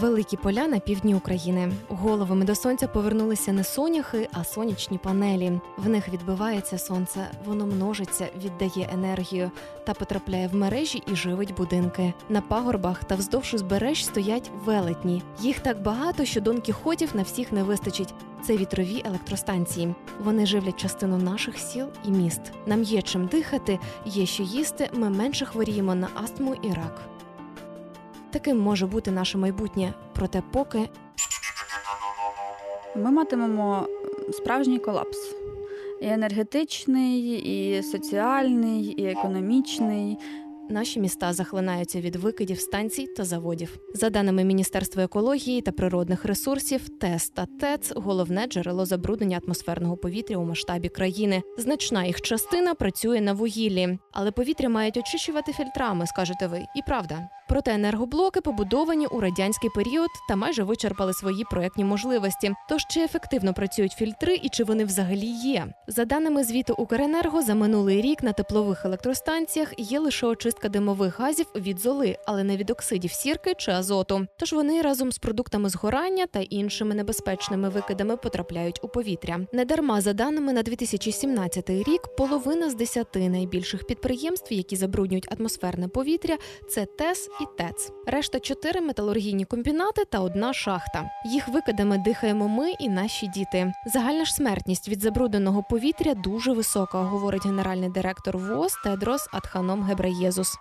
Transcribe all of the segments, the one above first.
Великі поля на півдні України. Головами до сонця повернулися не соняхи, а сонячні панелі. В них відбивається сонце, воно множиться, віддає енергію та потрапляє в мережі і живить будинки. На пагорбах та вздовж узбереж стоять велетні. Їх так багато, що дон кіхотів на всіх не вистачить. Це вітрові електростанції. Вони живлять частину наших сіл і міст. Нам є чим дихати, є що їсти. Ми менше хворіємо на астму і рак. Таким може бути наше майбутнє, проте поки Ми матимемо справжній колапс. І енергетичний, і соціальний, і економічний. наші міста захлинаються від викидів станцій та заводів. За даними Міністерства екології та природних ресурсів, ТЕС та ТЕЦ головне джерело забруднення атмосферного повітря у масштабі країни. Значна їх частина працює на вугіллі, але повітря мають очищувати фільтрами, скажете ви, і правда. Проте енергоблоки побудовані у радянський період та майже вичерпали свої проектні можливості. Тож чи ефективно працюють фільтри і чи вони взагалі є? За даними звіту Укренерго, за минулий рік на теплових електростанціях є лише очистка димових газів від золи, але не від оксидів сірки чи азоту. Тож вони разом з продуктами згорання та іншими небезпечними викидами потрапляють у повітря. Недарма за даними на 2017 рік, половина з десяти найбільших підприємств, які забруднюють атмосферне повітря, це ТЕС і ТЕЦ. Решта чотири металургійні комбінати та одна шахта. Їх викидами дихаємо ми і наші діти. Загальна ж смертність від забрудненого повітря дуже висока, говорить генеральний директор ВОЗ Тедрос Адханом Гебреєзус.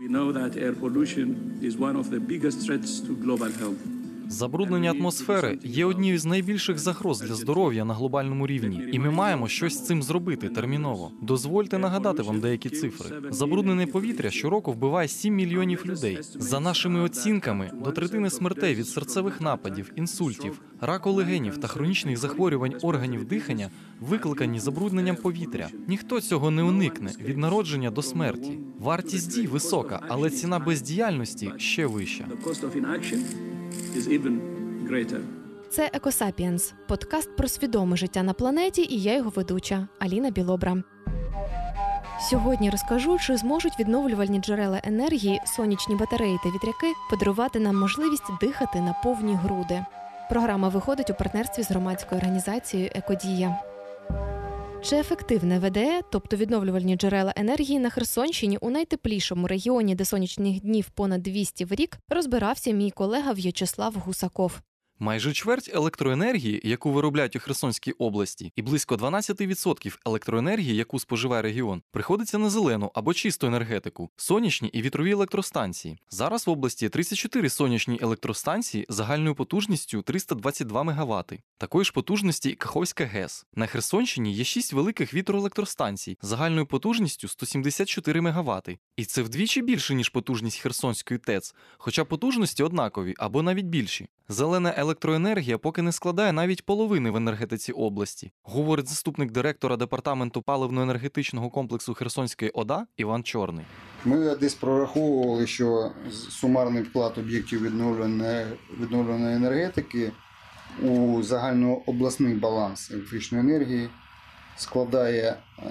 We know that air pollution is one of the biggest threats to global health. Забруднення атмосфери є однією з найбільших загроз для здоров'я на глобальному рівні, і ми маємо щось з цим зробити терміново. Дозвольте нагадати вам деякі цифри. Забруднене повітря щороку вбиває 7 мільйонів людей. За нашими оцінками, до третини смертей від серцевих нападів, інсультів, раку легенів та хронічних захворювань органів дихання викликані забрудненням повітря. Ніхто цього не уникне від народження до смерті. Вартість дій висока, але ціна бездіяльності ще вища. Is even greater. Це Екосапіенс, подкаст про свідоме життя на планеті, і я його ведуча Аліна Білобра. Сьогодні розкажу, чи зможуть відновлювальні джерела енергії, сонячні батареї та вітряки подарувати нам можливість дихати на повні груди. Програма виходить у партнерстві з громадською організацією Екодія. Чи ефективне ВДЕ, тобто відновлювальні джерела енергії на Херсонщині у найтеплішому регіоні, де сонячних днів понад 200 в рік, розбирався мій колега В'ячеслав Гусаков. Майже чверть електроенергії, яку виробляють у Херсонській області, і близько 12% електроенергії, яку споживає регіон, приходиться на зелену або чисту енергетику, сонячні і вітрові електростанції. Зараз в області 34 сонячні електростанції загальною потужністю 322 МВт. Такої ж потужності Каховська ГЕС. На Херсонщині є 6 великих вітроелектростанцій загальною потужністю 174 МВт. І це вдвічі більше, ніж потужність Херсонської ТЕЦ, хоча потужності однакові або навіть більші. Зелена електроенергія поки не складає навіть половини в енергетиці області, говорить заступник директора департаменту паливно-енергетичного комплексу Херсонської ОДА Іван Чорний. Ми десь прораховували, що сумарний вклад об'єктів відновленої, енергетики у загальнообласний баланс електричної енергії складає е,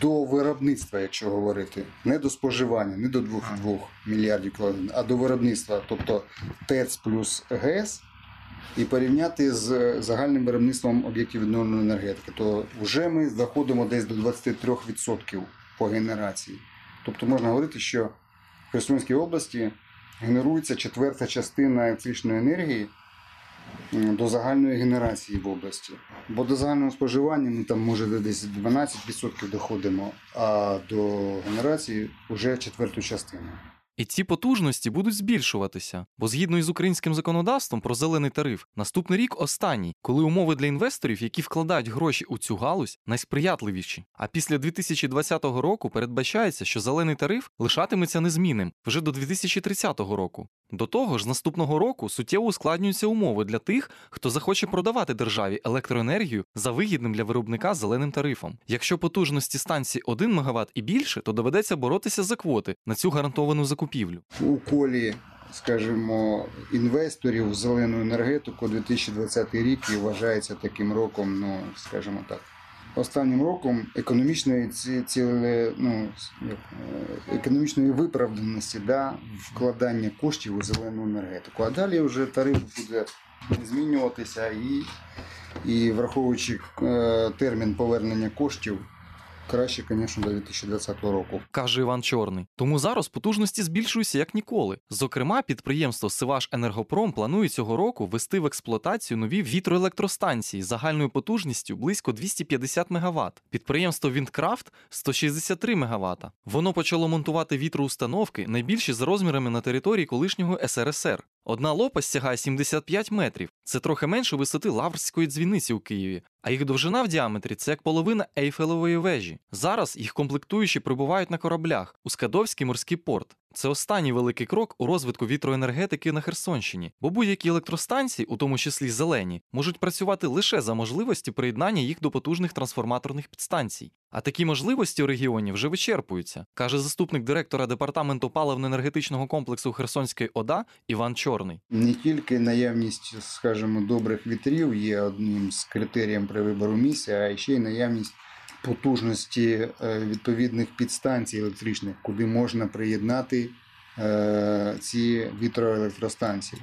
до виробництва, якщо говорити, не до споживання, не до 2,2 мільярдів кВт, а до виробництва, тобто ТЕЦ плюс ГЕС, і порівняти з загальним виробництвом об'єктів відновленої енергетики, то вже ми заходимо десь до 23% по генерації. Тобто можна говорити, що в Херсонській області генерується четверта частина електричної енергії до загальної генерації в області. Бо до загального споживання ми там може десь 12% доходимо, а до генерації вже четверту частину. І ці потужності будуть збільшуватися, бо згідно із українським законодавством про зелений тариф, наступний рік останній, коли умови для інвесторів, які вкладають гроші у цю галузь, найсприятливіші. А після 2020 року передбачається, що зелений тариф лишатиметься незмінним вже до 2030 року. До того ж, з наступного року суттєво ускладнюються умови для тих, хто захоче продавати державі електроенергію за вигідним для виробника зеленим тарифом. Якщо потужності станції 1 МВт і більше, то доведеться боротися за квоти на цю гарантовану закупівлю. у колі, скажімо, інвесторів в зелену енергетику 2020 рік і вважається таким роком, ну скажімо так, останнім роком економічної ці, ну, е, економічної виправданості да, вкладання коштів у зелену енергетику. А далі вже тариф буде змінюватися і, і враховуючи е, термін повернення коштів, краще, звісно, до 2020 року. каже Іван Чорний. Тому зараз потужності збільшуються як ніколи. Зокрема, підприємство Сиваш Енергопром планує цього року ввести в експлуатацію нові вітроелектростанції загальною потужністю близько 250 МВт. Підприємство Віндкрафт 163 МВт. Воно почало монтувати вітроустановки найбільші за розмірами на території колишнього СРСР. Одна лопасть сягає 75 метрів. Це трохи менше висоти Лаврської дзвіниці у Києві, а їх довжина в діаметрі це як половина Ейфелевої вежі. Зараз їх комплектуючі прибувають на кораблях у Скадовський морський порт. Це останній великий крок у розвитку вітроенергетики на Херсонщині, бо будь-які електростанції, у тому числі зелені, можуть працювати лише за можливості приєднання їх до потужних трансформаторних підстанцій. А такі можливості у регіоні вже вичерпуються, каже заступник директора департаменту паливно-енергетичного комплексу Херсонської ОДА Іван Чорний. Не тільки наявність, скажімо, добрих вітрів є одним з критерієм при вибору місця, а ще й наявність потужності е, відповідних підстанцій електричних, куди можна приєднати е, ці вітроелектростанції.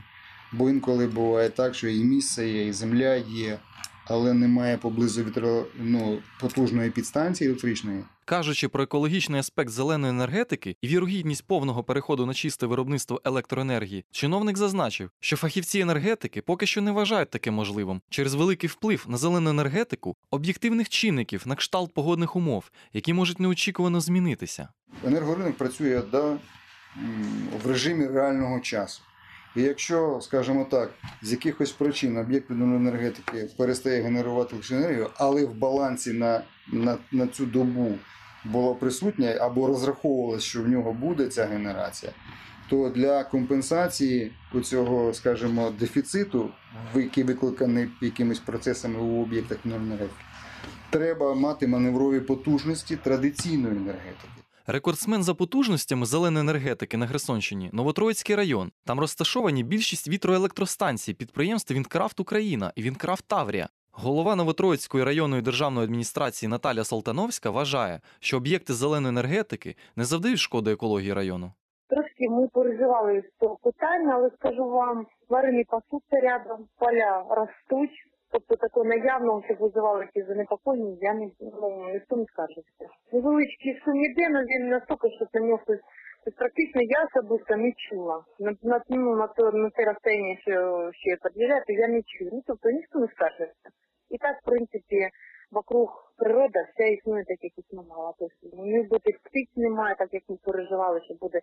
Бо інколи буває так, що і місце є, і земля є, але немає поблизу вітро, ну, потужної підстанції електричної. Кажучи про екологічний аспект зеленої енергетики і вірогідність повного переходу на чисте виробництво електроенергії, чиновник зазначив, що фахівці енергетики поки що не вважають таке можливим через великий вплив на зелену енергетику об'єктивних чинників на кшталт погодних умов, які можуть неочікувано змінитися. енергоринок працює да, в режимі реального часу. І якщо, скажімо так, з якихось причин об'єкт енергетики перестає генерувати енергію, але в балансі на, на, на цю добу було присутнє або розраховувалось, що в нього буде ця генерація, то для компенсації цього, скажімо, дефіциту, який викликаний якимись процесами у об'єктах енергетики, треба мати маневрові потужності традиційної енергетики. Рекордсмен за потужностями зеленої енергетики на Херсонщині Новотроїцький район. Там розташовані більшість вітроелектростанцій підприємств Вінкрафт Україна і Вінкрафт Таврія. Голова Новотроїцької районної державної адміністрації Наталя Салтановська вважає, що об'єкти зеленої енергетики не завдають шкоди екології району. Трошки ми переживали з цього питання, але скажу вам, тварини пасуться рядом, поля ростуть. Тобто такого наявного, щоб визивали ці занепокоєння, я не ну, ніхто не скаржився. Невеличкий шум іде, але він настільки, що нього Тобто практично я особисто не чула. На, на, ну, на, то, на те розстояння, що ще під'їжджати, я не чую. Ну, тобто ніхто не скаржився. І так, в принципі, вокруг природа вся існує так, як існувала. Тобто, ні бути птиць немає, так як ми переживали, що буде.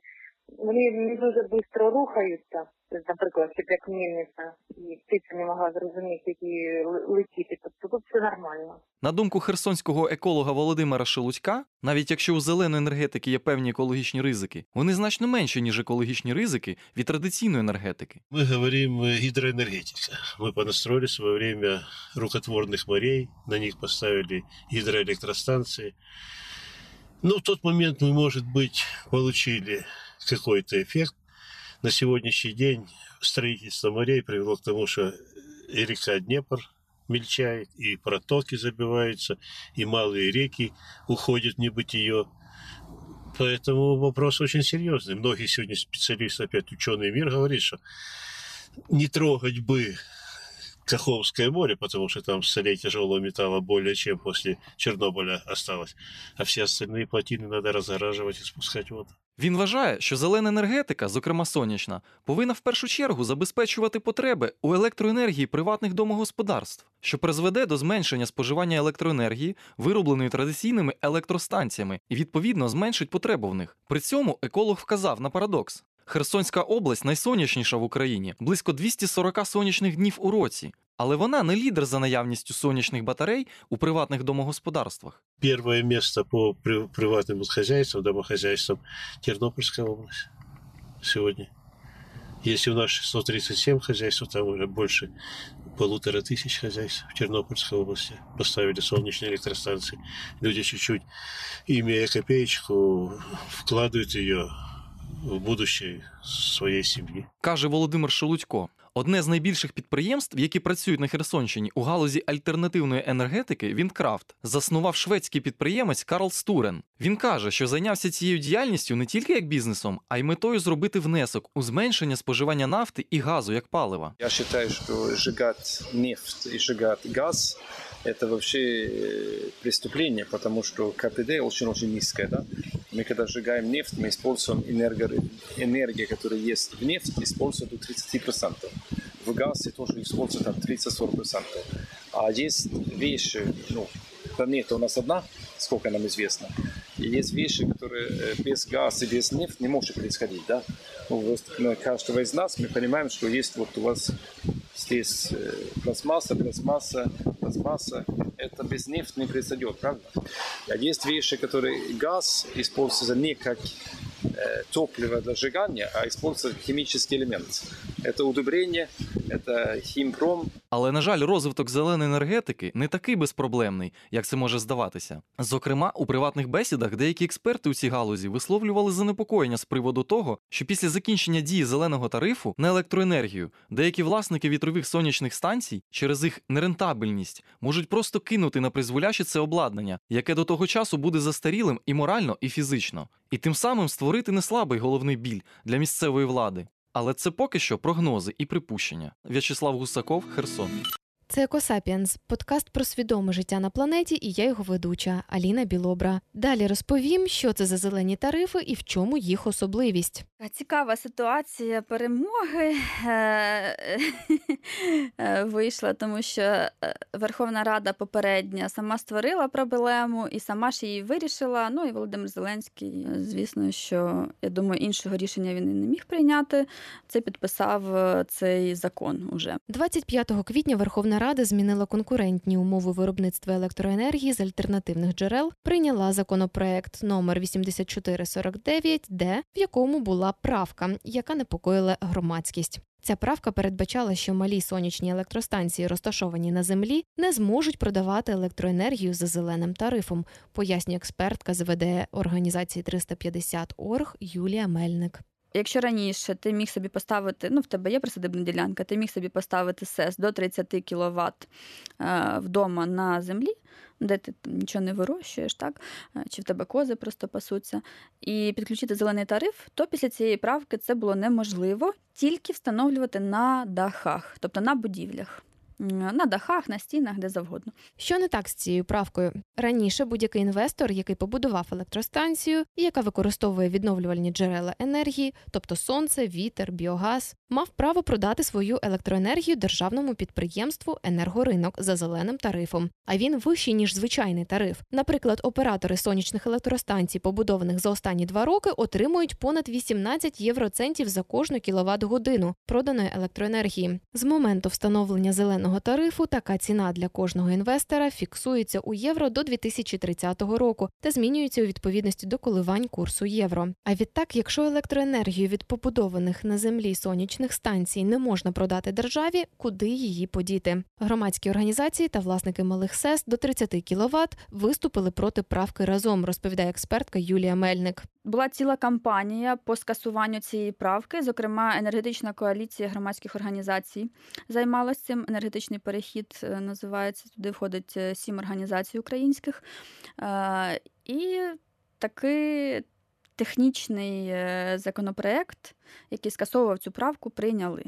Вони не дуже швидко рухаються. Тобто, наприклад, щоб як мільниця, і птиця не могла зрозуміти, які летіти. Тобто тут все нормально. На думку херсонського еколога Володимира Шелудька, навіть якщо у зеленої енергетики є певні екологічні ризики, вони значно менші, ніж екологічні ризики від традиційної енергетики. Мы говорим э, гидроэнергетика. Мы понастроили в свое время рукотворных морей, на них поставили гидроэлектростанции. Ну, в тот момент мы, может быть, получили какой-то эффект. На сегодняшний день строительство морей привело к тому, что и река Днепр мельчает, и протоки забиваются, и малые реки уходят в небытие. Поэтому вопрос очень серьезный. Многие сегодня специалисты, опять ученый мир говорит, что не трогать бы Каховское море, потому что там солей тяжелого металла более чем после Чернобыля осталось. А все остальные плотины надо разгораживать и спускать воду. Він вважає, що зелена енергетика, зокрема сонячна, повинна в першу чергу забезпечувати потреби у електроенергії приватних домогосподарств, що призведе до зменшення споживання електроенергії, виробленої традиційними електростанціями, і відповідно зменшить потребу в них. При цьому еколог вказав на парадокс. Херсонська область найсонячніша в Україні, близько 240 сонячних днів у році. Але вона не лідер за наявністю сонячних батарей у приватних домогосподарствах. Первое место по при- приватным вот хозяйствам, домохозяйствам Тернопольская область сегодня. Если у нас 637 хозяйств, там уже больше полутора тысяч хозяйств в Тернопольской области поставили солнечные электростанции. Люди чуть-чуть, имея копеечку, вкладывают ее в будущее своей семьи. каже Володимир Шелудько. Одне з найбільших підприємств, які працюють на Херсонщині у галузі альтернативної енергетики, Вінкрафт, заснував шведський підприємець Карл Стурен. Він каже, що зайнявся цією діяльністю не тільки як бізнесом, а й метою зробити внесок у зменшення споживання нафти і газу як палива. Я считаю, что сжигать нефть и сжигать газ – это вообще э, преступление, потому что КПД очень-очень низкое. Да? Мы когда сжигаем нефть, мы используем энергию, которая есть в нефти, используем до 30%. В газе тоже используем там 30-40%. А есть вещи, ну, планета у нас одна, сколько нам известно, и есть вещи, которые э, без газа и без нефти не может происходить, да? Ну, вот, ну, каждого из нас мы понимаем, что есть вот у вас здесь э, пластмасса, пластмасса, пластмасса. Это без нефти не произойдет, правда? А есть вещи, которые газ используется не как э, топливо для сжигания, а используется как химический элемент. Это удобрение, это химпром, Але, на жаль, розвиток зеленої енергетики не такий безпроблемний, як це може здаватися. Зокрема, у приватних бесідах деякі експерти у цій галузі висловлювали занепокоєння з приводу того, що після закінчення дії зеленого тарифу на електроенергію деякі власники вітрових сонячних станцій через їх нерентабельність можуть просто кинути на призволяще це обладнання, яке до того часу буде застарілим і морально, і фізично, і тим самим створити неслабий головний біль для місцевої влади. Але це поки що прогнози і припущення. В'ячеслав Гусаков, Херсон. Це Екосапіенс, подкаст про свідоме життя на планеті, і я його ведуча Аліна Білобра. Далі розповім, що це за зелені тарифи і в чому їх особливість. Цікава ситуація перемоги е, е, вийшла, тому що е, Верховна Рада попередня сама створила проблему і сама ж її вирішила. Ну і Володимир Зеленський, е, звісно, що я думаю, іншого рішення він і не міг прийняти. Це підписав е, цей закон уже. 25 квітня Верховна Рада змінила конкурентні умови виробництва електроенергії з альтернативних джерел, прийняла законопроект номер 8449, де в якому була правка, яка непокоїла громадськість. Ця правка передбачала, що малі сонячні електростанції, розташовані на землі, не зможуть продавати електроенергію за зеленим тарифом, пояснює експертка з ВД організації 350 Орг Юлія Мельник. Якщо раніше ти міг собі поставити, ну в тебе є присадибна ділянка, ти міг собі поставити СЕС до 30 кВт вдома на землі, де ти там нічого не вирощуєш, так? Е, чи в тебе кози просто пасуться, і підключити зелений тариф, то після цієї правки це було неможливо тільки встановлювати на дахах, тобто на будівлях. На дахах, на стінах, де завгодно. Що не так з цією правкою? Раніше будь-який інвестор, який побудував електростанцію і яка використовує відновлювальні джерела енергії, тобто сонце, вітер, біогаз, мав право продати свою електроенергію державному підприємству енергоринок за зеленим тарифом. А він вищий ніж звичайний тариф. Наприклад, оператори сонячних електростанцій, побудованих за останні два роки, отримують понад 18 євроцентів за кожну кіловат годину проданої електроенергії. З моменту встановлення зеленого тарифу така ціна для кожного інвестора фіксується у євро до 2030 року та змінюється у відповідності до коливань курсу євро. А відтак, якщо електроенергію від побудованих на землі сонячних станцій не можна продати державі, куди її подіти? Громадські організації та власники малих СЕС до 30 кВт виступили проти правки разом, розповідає експертка Юлія Мельник. Була ціла кампанія по скасуванню цієї правки. Зокрема, енергетична коаліція громадських організацій займалася цим. Енергетичний перехід е, називається. Туди входить е, сім організацій українських. Е, І такий технічний законопроект, який скасовував цю правку, прийняли.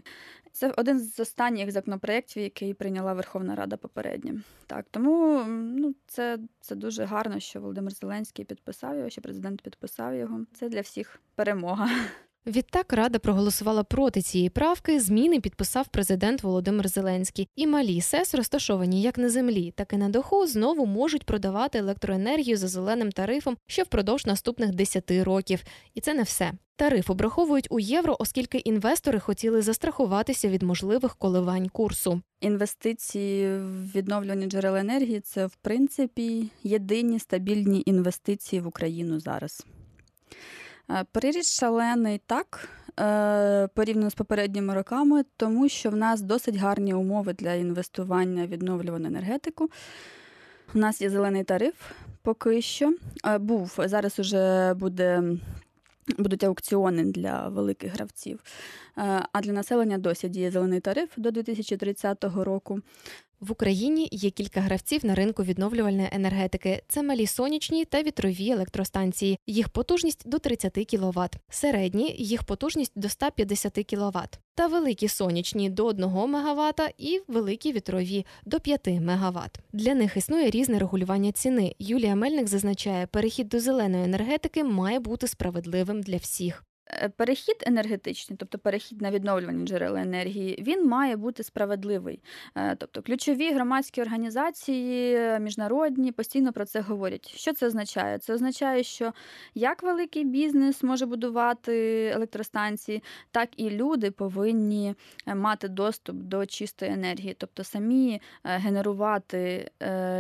Це один з останніх законопроєктів, який прийняла Верховна Рада попередньо. Так, тому ну, це, це дуже гарно, що Володимир Зеленський підписав його, що президент підписав його. Це для всіх перемога. Відтак Рада проголосувала проти цієї правки. Зміни підписав президент Володимир Зеленський. І малі СЕС, розташовані як на землі, так і на даху, знову можуть продавати електроенергію за зеленим тарифом ще впродовж наступних 10 років. І це не все. Тариф обраховують у євро, оскільки інвестори хотіли застрахуватися від можливих коливань курсу. Інвестиції в відновлювані джерела енергії це, в принципі, єдині стабільні інвестиції в Україну зараз. Е, шалений так, е, порівняно з попередніми роками, тому що в нас досить гарні умови для інвестування в відновлювану енергетику. У нас є зелений тариф поки що. Е, Був зараз уже буде Будуть аукціони для великих гравців. А для населення досі діє зелений тариф до 2030 року. В Україні є кілька гравців на ринку відновлювальної енергетики. Це малі сонячні та вітрові електростанції. Їх потужність до 30 кВт. Середні їх потужність до 150 кВт. Та великі сонячні до 1 МВт і великі вітрові до 5 МВт. Для них існує різне регулювання ціни. Юлія Мельник зазначає, перехід до зеленої енергетики має бути справедливим для всіх. Е, перехід енергетичний, тобто перехід на відновлювані джерела енергії, він має бути справедливий. Е, тобто ключові громадські організації, міжнародні постійно про це говорять. Що це означає? Це означає, що як великий бізнес може будувати електростанції, так і люди повинні е, мати доступ до чистої енергії, тобто самі генерувати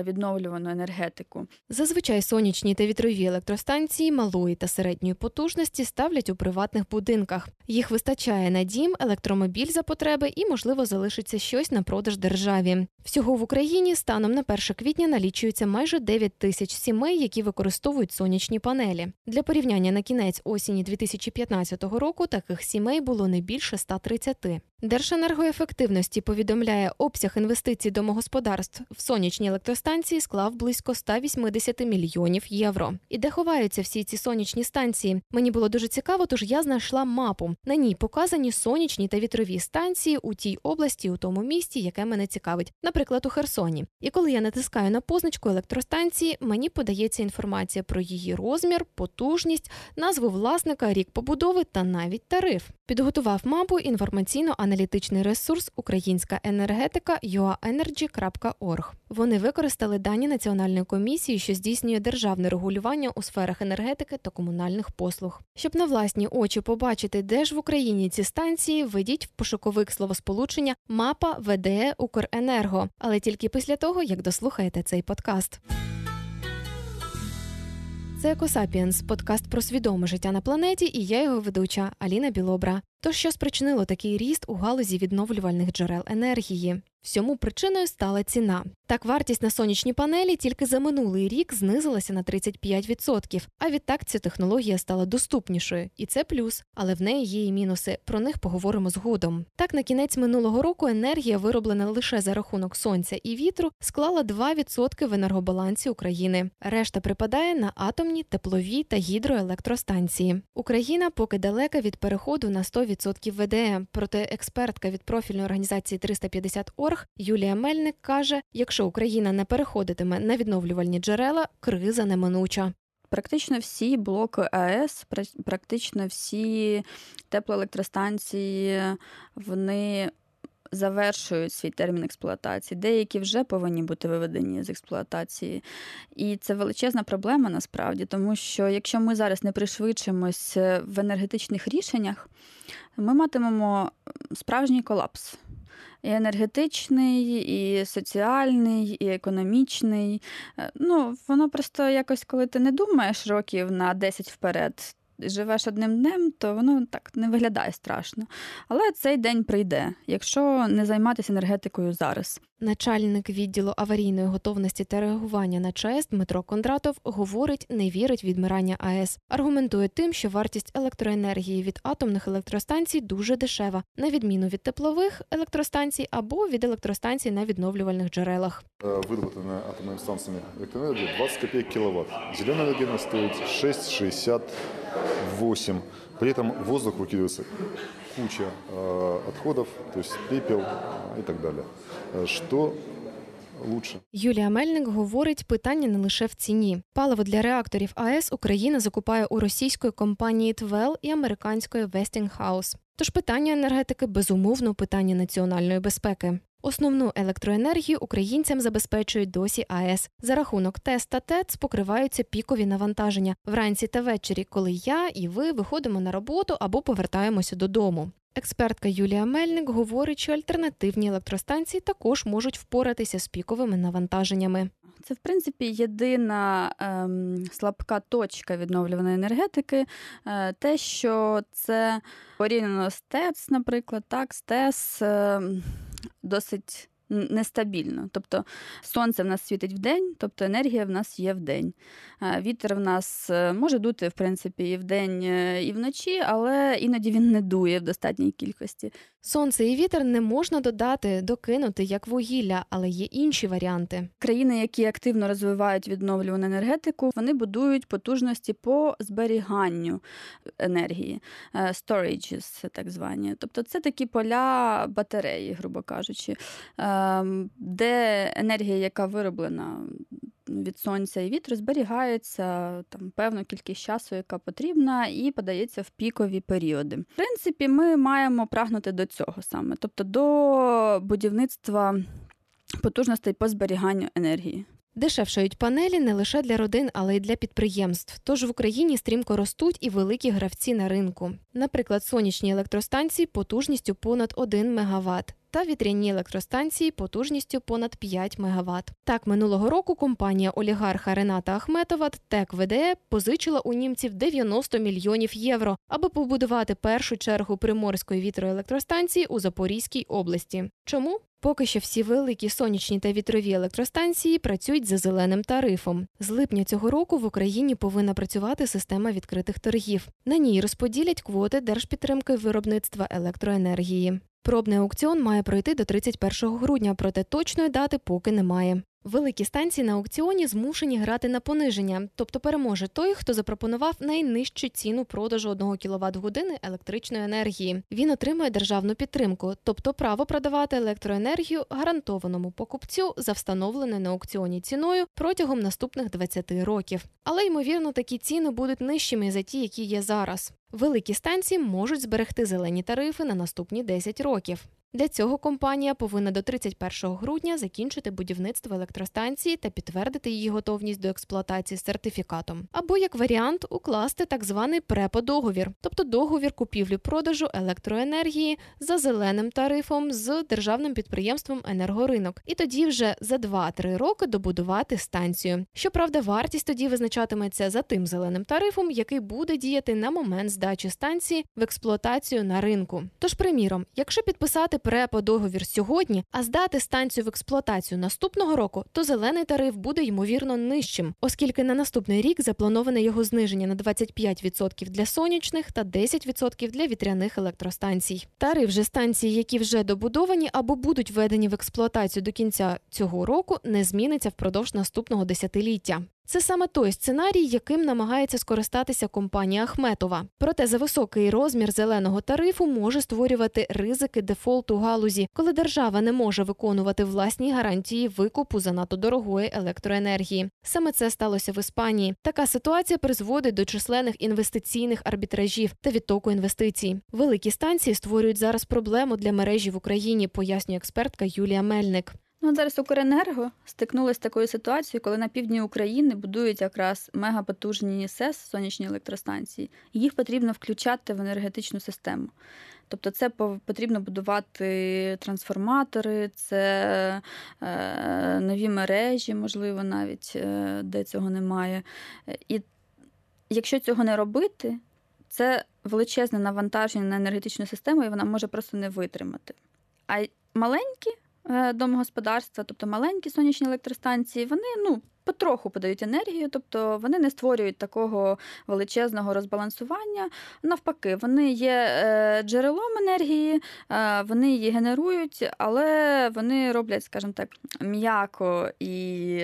відновлювану енергетику. Зазвичай сонячні та вітрові електростанції малої та середньої потужності ставлять у приватні приватних будинках. Їх вистачає на дім, електромобіль за потреби і, можливо, залишиться щось на продаж державі. Всього в Україні станом на 1 квітня налічується майже 9 тисяч сімей, які використовують сонячні панелі. Для порівняння на кінець осені 2015 року таких сімей було не більше 130. Держенергоефективності повідомляє, обсяг інвестицій домогосподарств в сонячні електростанції склав близько 180 мільйонів євро. І де ховаються всі ці сонячні станції? Мені було дуже цікаво, тож я знайшла мапу. На ній показані сонячні та вітрові станції у тій області, у тому місті, яке мене цікавить, наприклад, у Херсоні. І коли я натискаю на позначку електростанції, мені подається інформація про її розмір, потужність, назву власника, рік побудови та навіть тариф. Підготував мапу інформаційно-аналітичний ресурс Українська енергетика uaenergy.org. Вони використали дані національної комісії, що здійснює державне регулювання у сферах енергетики та комунальних послуг. Щоб на власні очі побачити, де ж в Україні ці станції, введіть в пошуковик словосполучення Мапа ВДЕ Укренерго, але тільки після того, як дослухаєте цей подкаст. Це Екосапіенс, подкаст про свідоме життя на планеті, і я його ведуча Аліна Білобра. То що спричинило такий ріст у галузі відновлювальних джерел енергії? Всьому причиною стала ціна. Так, вартість на сонячні панелі тільки за минулий рік знизилася на 35%, А відтак ця технологія стала доступнішою, і це плюс, але в неї є і мінуси. Про них поговоримо згодом. Так, на кінець минулого року енергія, вироблена лише за рахунок сонця і вітру, склала 2% в енергобалансі України. Решта припадає на атомні, теплові та гідроелектростанції. Україна поки далека від переходу на 100% ВДЕ. Проте експертка від профільної організації 350 Орг Юлія Мельник каже: якщо Україна не переходитиме на відновлювальні джерела, криза неминуча. Практично всі блоки АЕС, практично всі теплоелектростанції, вони завершують свій термін експлуатації. Деякі вже повинні бути виведені з експлуатації. І це величезна проблема насправді, тому що якщо ми зараз не пришвидшимось в енергетичних рішеннях, ми матимемо справжній колапс і енергетичний, і соціальний, і економічний. Е, ну, Воно просто якось, коли ти не думаєш років на 10 вперед, живеш одним днем, то воно так не виглядає страшно. Але цей день прийде, якщо не займатися енергетикою зараз. Начальник відділу аварійної готовності та реагування на ЧАЕС Дмитро Кондратов говорить, не вірить відмирання АЕС. Аргументує тим, що вартість електроенергії від атомних електростанцій дуже дешева, на відміну від теплових електростанцій або від електростанцій на відновлювальних джерелах. Е, Вироблена атомними станціями електроенергія 20 копійок кіловат. Зелена енергія стоїть 6,68. При этом воздух выкидывается куча э, отходов, то есть пепел э, и так далее. Э, что лучше. Юлія Мельник говорить, питання не лише в ціні. Паливо для реакторів АЕС Україна закупає у російської компанії ТВЕЛ і американської Westinghouse. Тож питання енергетики безумовно питання національної безпеки. Основну електроенергію українцям забезпечують досі АЕС. За рахунок ТЕС та ТЕЦ покриваються пікові навантаження вранці та ввечері, коли я і ви виходимо на роботу або повертаємося додому. Експертка Юлія Мельник говорить, що альтернативні електростанції також можуть впоратися з піковими навантаженнями. Це, в принципі, єдина ем, слабка точка відновлюваної енергетики, е, те, що це порівняно з ТЕЦ, наприклад, так, з ТЕС. Е, досить нестабільно. Тобто сонце в нас світить в день, тобто енергія в нас є в день. Вітер в нас е, може дути, в принципі, і в день, е, і вночі, але іноді він не дує в достатній кількості. Сонце і вітер не можна додати, докинути як вугілля, але є інші варіанти. Країни, які активно розвивають відновлювану енергетику, вони будують потужності по зберіганню енергії, е, storages, так звані. Тобто, це такі поля батареї, грубо кажучи, де енергія, яка вироблена від сонця і вітру зберігається там певну кількість часу, яка потрібна, і подається в пікові періоди. В принципі, ми маємо прагнути до цього саме, тобто до будівництва потужностей по зберіганню енергії. Дешевшають панелі не лише для родин, але й для підприємств. Тож в Україні стрімко ростуть і великі гравці на ринку. Наприклад, сонячні електростанції потужністю понад 1 МВт та вітряні електростанції потужністю понад 5 МВт. Так минулого року компанія олігарха Рената Ахметова ТЕК ВДЕ позичила у німців 90 мільйонів євро, аби побудувати першу чергу приморської вітроелектростанції у Запорізькій області. Чому? Поки що всі великі сонячні та вітрові електростанції працюють за зеленим тарифом. З липня цього року в Україні повинна працювати система відкритих торгів. На ній розподілять квоти держпідтримки виробництва електроенергії. Пробний аукціон має пройти до 31 грудня, проте точної дати поки немає. Великі станції на аукціоні змушені грати на пониження, тобто переможе той, хто запропонував найнижчу ціну продажу 1 квт години електричної енергії. Він отримує державну підтримку, тобто право продавати електроенергію гарантованому покупцю за встановленою на аукціоні ціною протягом наступних 20 років. Але ймовірно, такі ціни будуть нижчими за ті, які є зараз. Великі станції можуть зберегти зелені тарифи на наступні 10 років. Для цього компанія повинна до 31 грудня закінчити будівництво електростанції та підтвердити її готовність до експлуатації сертифікатом, або як варіант укласти так званий преподоговір, тобто договір купівлі-продажу електроенергії за зеленим тарифом з державним підприємством енергоринок, і тоді вже за 2-3 роки добудувати станцію. Щоправда, вартість тоді визначатиметься за тим зеленим тарифом, який буде діяти на момент здачі станції в експлуатацію на ринку. Тож, приміром, якщо підписати підписати преподоговір сьогодні, а здати станцію в експлуатацію наступного року, то зелений тариф буде ймовірно нижчим, оскільки на наступний рік заплановане його зниження на 25% для сонячних та 10% для вітряних електростанцій. Тариф же станцій, які вже добудовані або будуть введені в експлуатацію до кінця цього року, не зміниться впродовж наступного десятиліття. Це саме той сценарій, яким намагається скористатися компанія Ахметова. Проте за високий розмір зеленого тарифу може створювати ризики дефолту галузі, коли держава не може виконувати власні гарантії викупу занадто дорогої електроенергії. Саме це сталося в Іспанії. Така ситуація призводить до численних інвестиційних арбітражів та відтоку інвестицій. Великі станції створюють зараз проблему для мережі в Україні, пояснює експертка Юлія Мельник. Ну, зараз Укренерго стикнулося з такою ситуацією, коли на півдні України будують якраз мегапотужні СЕС, сонячні електростанції. і Їх потрібно включати в енергетичну систему. Тобто, це потрібно будувати трансформатори, це е, нові мережі, можливо, навіть е, де цього немає. І якщо цього не робити, це величезне навантаження на енергетичну систему, і вона може просто не витримати. А маленькі. Е, домогосподарства, тобто маленькі сонячні електростанції, вони ну. Потроху подають енергію, тобто вони не створюють такого величезного розбалансування. Навпаки, вони є е, джерелом енергії, е, вони її генерують, але вони роблять, скажімо так, м'яко і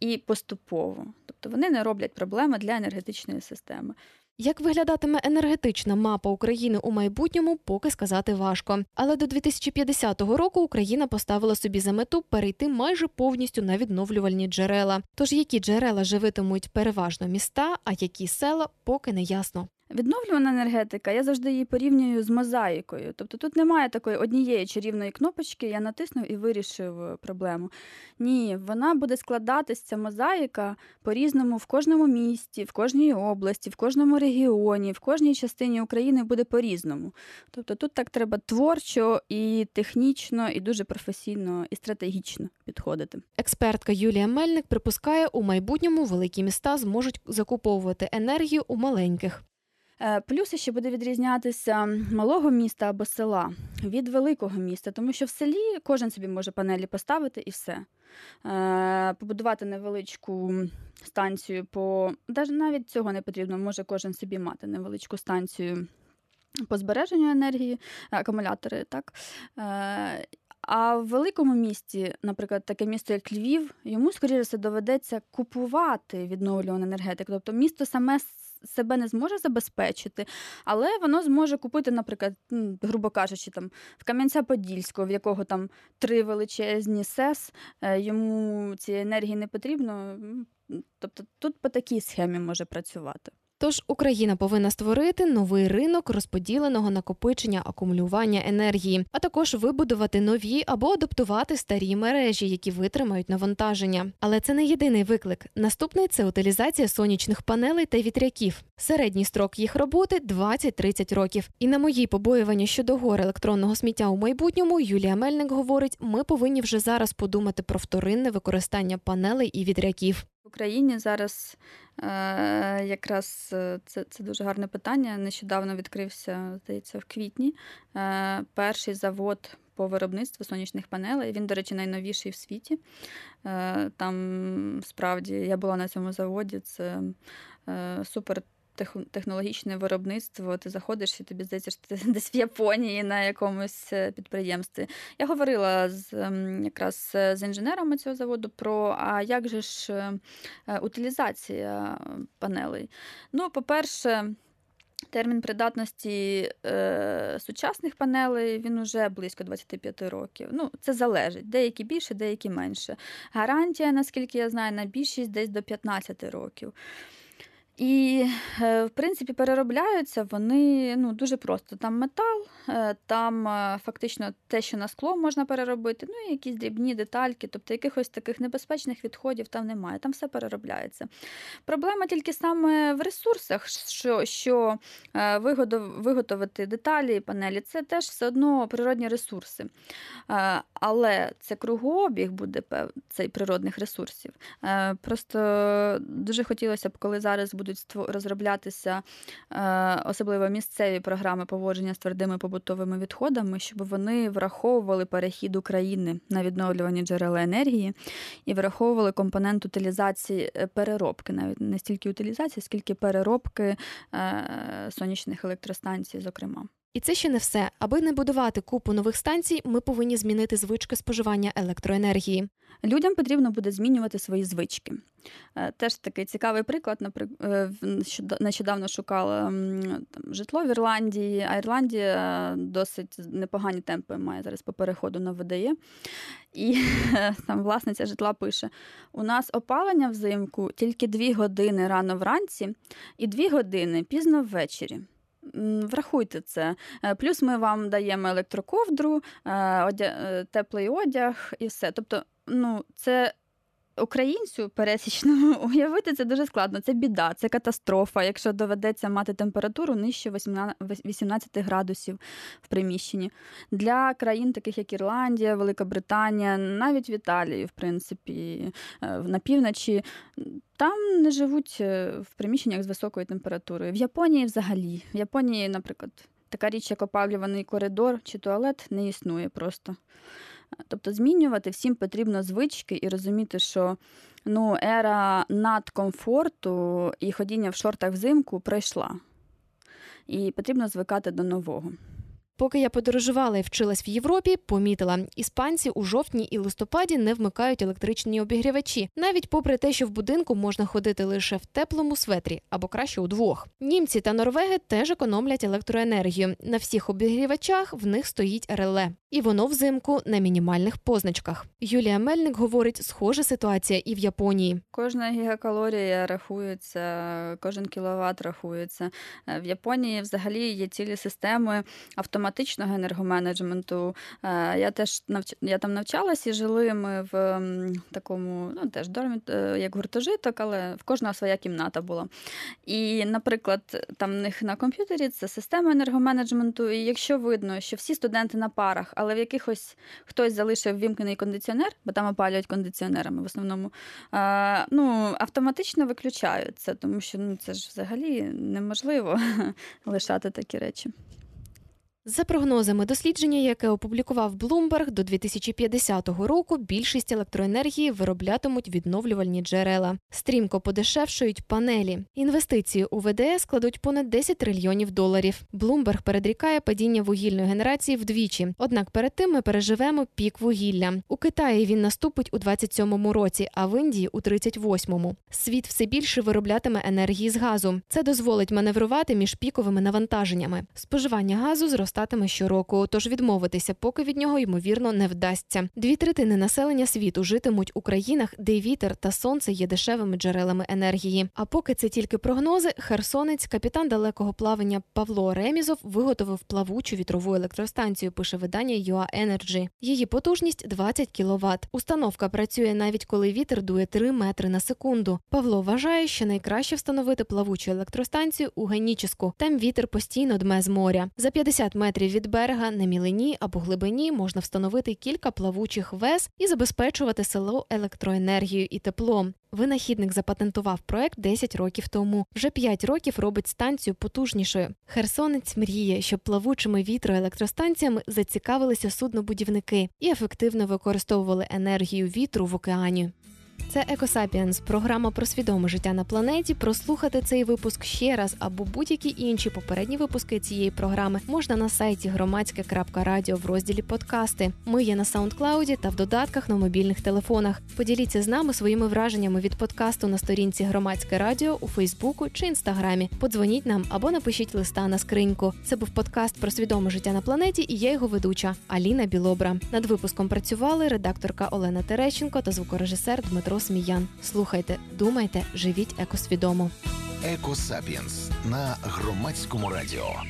і поступово. Тобто вони не роблять проблеми для енергетичної системи. Як виглядатиме енергетична мапа України у майбутньому, поки сказати важко. Але до 2050 року Україна поставила собі за мету перейти майже повністю на відновлювальні джерела. Тож які джерела живитимуть переважно міста, а які села, поки не ясно. Відновлювана енергетика, я завжди її порівнюю з мозаїкою. Тобто тут немає такої однієї чарівної кнопочки, я натиснув і вирішив е, проблему. Ні, вона буде складатися ця мозаїка по-різному в кожному місті, в кожній області, в кожному регіоні, в кожній частині України буде по-різному. Тобто тут так треба творчо і технічно, і дуже професійно і стратегічно підходити. Експертка Юлія Мельник припускає, у майбутньому великі міста зможуть закуповувати енергію у маленьких. Е, плюс ще буде відрізнятися малого міста або села від великого міста, тому що в селі кожен собі може панелі поставити і все. Е, побудувати невеличку станцію по навіть цього не потрібно, може кожен собі мати невеличку станцію по збереженню енергії, акумулятори, так. Е, а в великому місті, наприклад, таке місто, як Львів, йому, скоріше, доведеться купувати відновлювану енергетику. Тобто місто саме себе не зможе забезпечити, але воно зможе купити, наприклад, грубо кажучи, там в Кам'янця-Подільського, в якого там три величезні СЕС, е, йому цієї енергії не потрібно. Тобто тут по такій схемі може працювати. Тож Україна повинна створити новий ринок розподіленого накопичення акумулювання енергії, а також вибудувати нові або адаптувати старі мережі, які витримають навантаження. Але це не єдиний виклик. Наступний це утилізація сонячних панелей та вітряків. Середній строк їх роботи 20-30 років. І на мої побоювання щодо гор електронного сміття у майбутньому Юлія Мельник говорить: ми повинні вже зараз подумати про вторинне використання панелей і вітряків. В Україні зараз е, якраз е, це це дуже гарне питання. Нещодавно відкрився, здається, в квітні е, перший завод по виробництву сонячних панелей. Він, до речі, найновіший в світі. Е, Там справді я була на цьому заводі. Це е, супер технологічне виробництво, ти заходиш і тобі здається, що ти десь в Японії на якомусь е, підприємстві. Я говорила з ем, якраз е, з інженерами цього заводу про а як же ж е, утилізація панелей. Ну, по-перше, Термін придатності е, сучасних панелей він уже близько 25 років. Ну, Це залежить. Деякі більше, деякі менше. Гарантія, наскільки я знаю, на більшість десь до 15 років. І, е, в принципі, переробляються вони ну, дуже просто. Там метал, е, там е, фактично те, що на скло можна переробити, ну і якісь дрібні детальки, тобто якихось таких небезпечних відходів там немає, там все переробляється. Проблема тільки саме в ресурсах, що що виготовити деталі і панелі це теж все одно природні ресурси. Але це кругообіг буде цей природних ресурсів. Просто дуже хотілося б, коли зараз будуть розроблятися е, особливо місцеві програми поводження з твердими побутовими відходами, щоб вони враховували перехід України на відновлювані джерела енергії і враховували компонент утилізації е, переробки, навіть не стільки утилізації, скільки переробки е, сонячних електростанцій, зокрема. І це ще не все. Аби не будувати купу нових станцій, ми повинні змінити звички споживання електроенергії. Людям потрібно буде змінювати свої звички. Е, теж такий цікавий приклад. Е, нещодавно шукала там, житло в Ірландії, а Ірландія досить непогані темпи має зараз по переходу на ВДЄ. І там власниця житла пише: у нас опалення взимку тільки дві години рано вранці і дві години пізно ввечері. Врахуйте це. Е, плюс ми вам даємо електроковдру, одяг, теплий одяг і все. Тобто, ну, це Українцю пересічному уявити це дуже складно. Це біда, це катастрофа, якщо доведеться мати температуру нижче 18 градусів в приміщенні. Для країн, таких як Ірландія, Велика Британія, навіть в Італії, в принципі, е, на півночі, там не живуть е, в приміщеннях з високою температурою. В Японії взагалі. В Японії, наприклад, така річ, як опалюваний коридор чи туалет, не існує просто. Тобто змінювати всім потрібно звички і розуміти, що ну, ера надкомфорту і ходіння в шортах взимку пройшла. І потрібно звикати до нового. Поки я подорожувала і вчилась в Європі, помітила, іспанці у жовтні і листопаді не вмикають електричні обігрівачі, навіть попри те, що в будинку можна ходити лише в теплому светрі або краще удвох. Німці та норвеги теж економлять електроенергію. На всіх обігрівачах в них стоїть реле і воно взимку на мінімальних позначках. Юлія Мельник говорить, схожа ситуація і в Японії. Кожна гігакалорія рахується, кожен кіловат рахується. Е, в Японії взагалі є цілі системи автоматичного енергоменеджменту. Е, я теж навч... я там навчалась і жили ми в такому, ну теж дормі, е, як гуртожиток, але в кожного своя кімната була. І, наприклад, там в них на комп'ютері це система енергоменеджменту. І якщо видно, що всі студенти на парах але в якихось хтось залишив вімкнений кондиціонер, бо там опалюють кондиціонерами в основному. А, ну, автоматично виключаються, тому що ну, це ж взагалі неможливо лишати такі речі. За прогнозами дослідження, яке опублікував Bloomberg, до 2050 року більшість електроенергії вироблятимуть відновлювальні джерела. Стрімко подешевшують панелі. Інвестиції у ВДС складуть понад 10 трильйонів доларів. Bloomberg передрікає падіння вугільної генерації вдвічі. Однак перед тим ми переживемо пік вугілля. У Китаї він наступить у 27-му році, а в Індії у 38-му. Світ все більше вироблятиме енергії з газу. Це дозволить маневрувати між піковими навантаженнями. Споживання газу зростає зростатиме щороку, тож відмовитися, поки від нього ймовірно не вдасться. Дві третини населення світу житимуть у країнах, де вітер та сонце є дешевими джерелами енергії. А поки це тільки прогнози, херсонець, капітан далекого плавання Павло Ремізов виготовив плавучу вітрову електростанцію. Пише видання UA Energy. Її потужність 20 кВт. Установка працює навіть коли вітер дує 3 метри на секунду. Павло вважає, що найкраще встановити плавучу електростанцію у Геніческу. Там вітер постійно дме з моря. За 50 метрів від берега на мілині або глибині можна встановити кілька плавучих вез і забезпечувати село електроенергією і теплом. Винахідник запатентував проект 10 років тому. Вже 5 років робить станцію потужнішою. Херсонець мріє, щоб плавучими вітроелектростанціями зацікавилися суднобудівники і ефективно використовували енергію вітру в океані. Це Екосапіенс, програма про свідоме життя на планеті. Прослухати цей випуск ще раз або будь-які інші попередні випуски цієї програми можна на сайті громадське.радіо в розділі подкасти. Ми є на SoundCloud та в додатках на мобільних телефонах. Поділіться з нами своїми враженнями від подкасту на сторінці Громадське Радіо у Фейсбуку чи Інстаграмі. Подзвоніть нам або напишіть листа на скриньку. Це був подкаст про свідоме життя на планеті, і я його ведуча Аліна Білобра. Над випуском працювали редакторка Олена Терещенко та звукорежисер Дмитро Сміян. Слухайте, думайте, живіть екосвідомо. Екосапіенс на громадському радіо.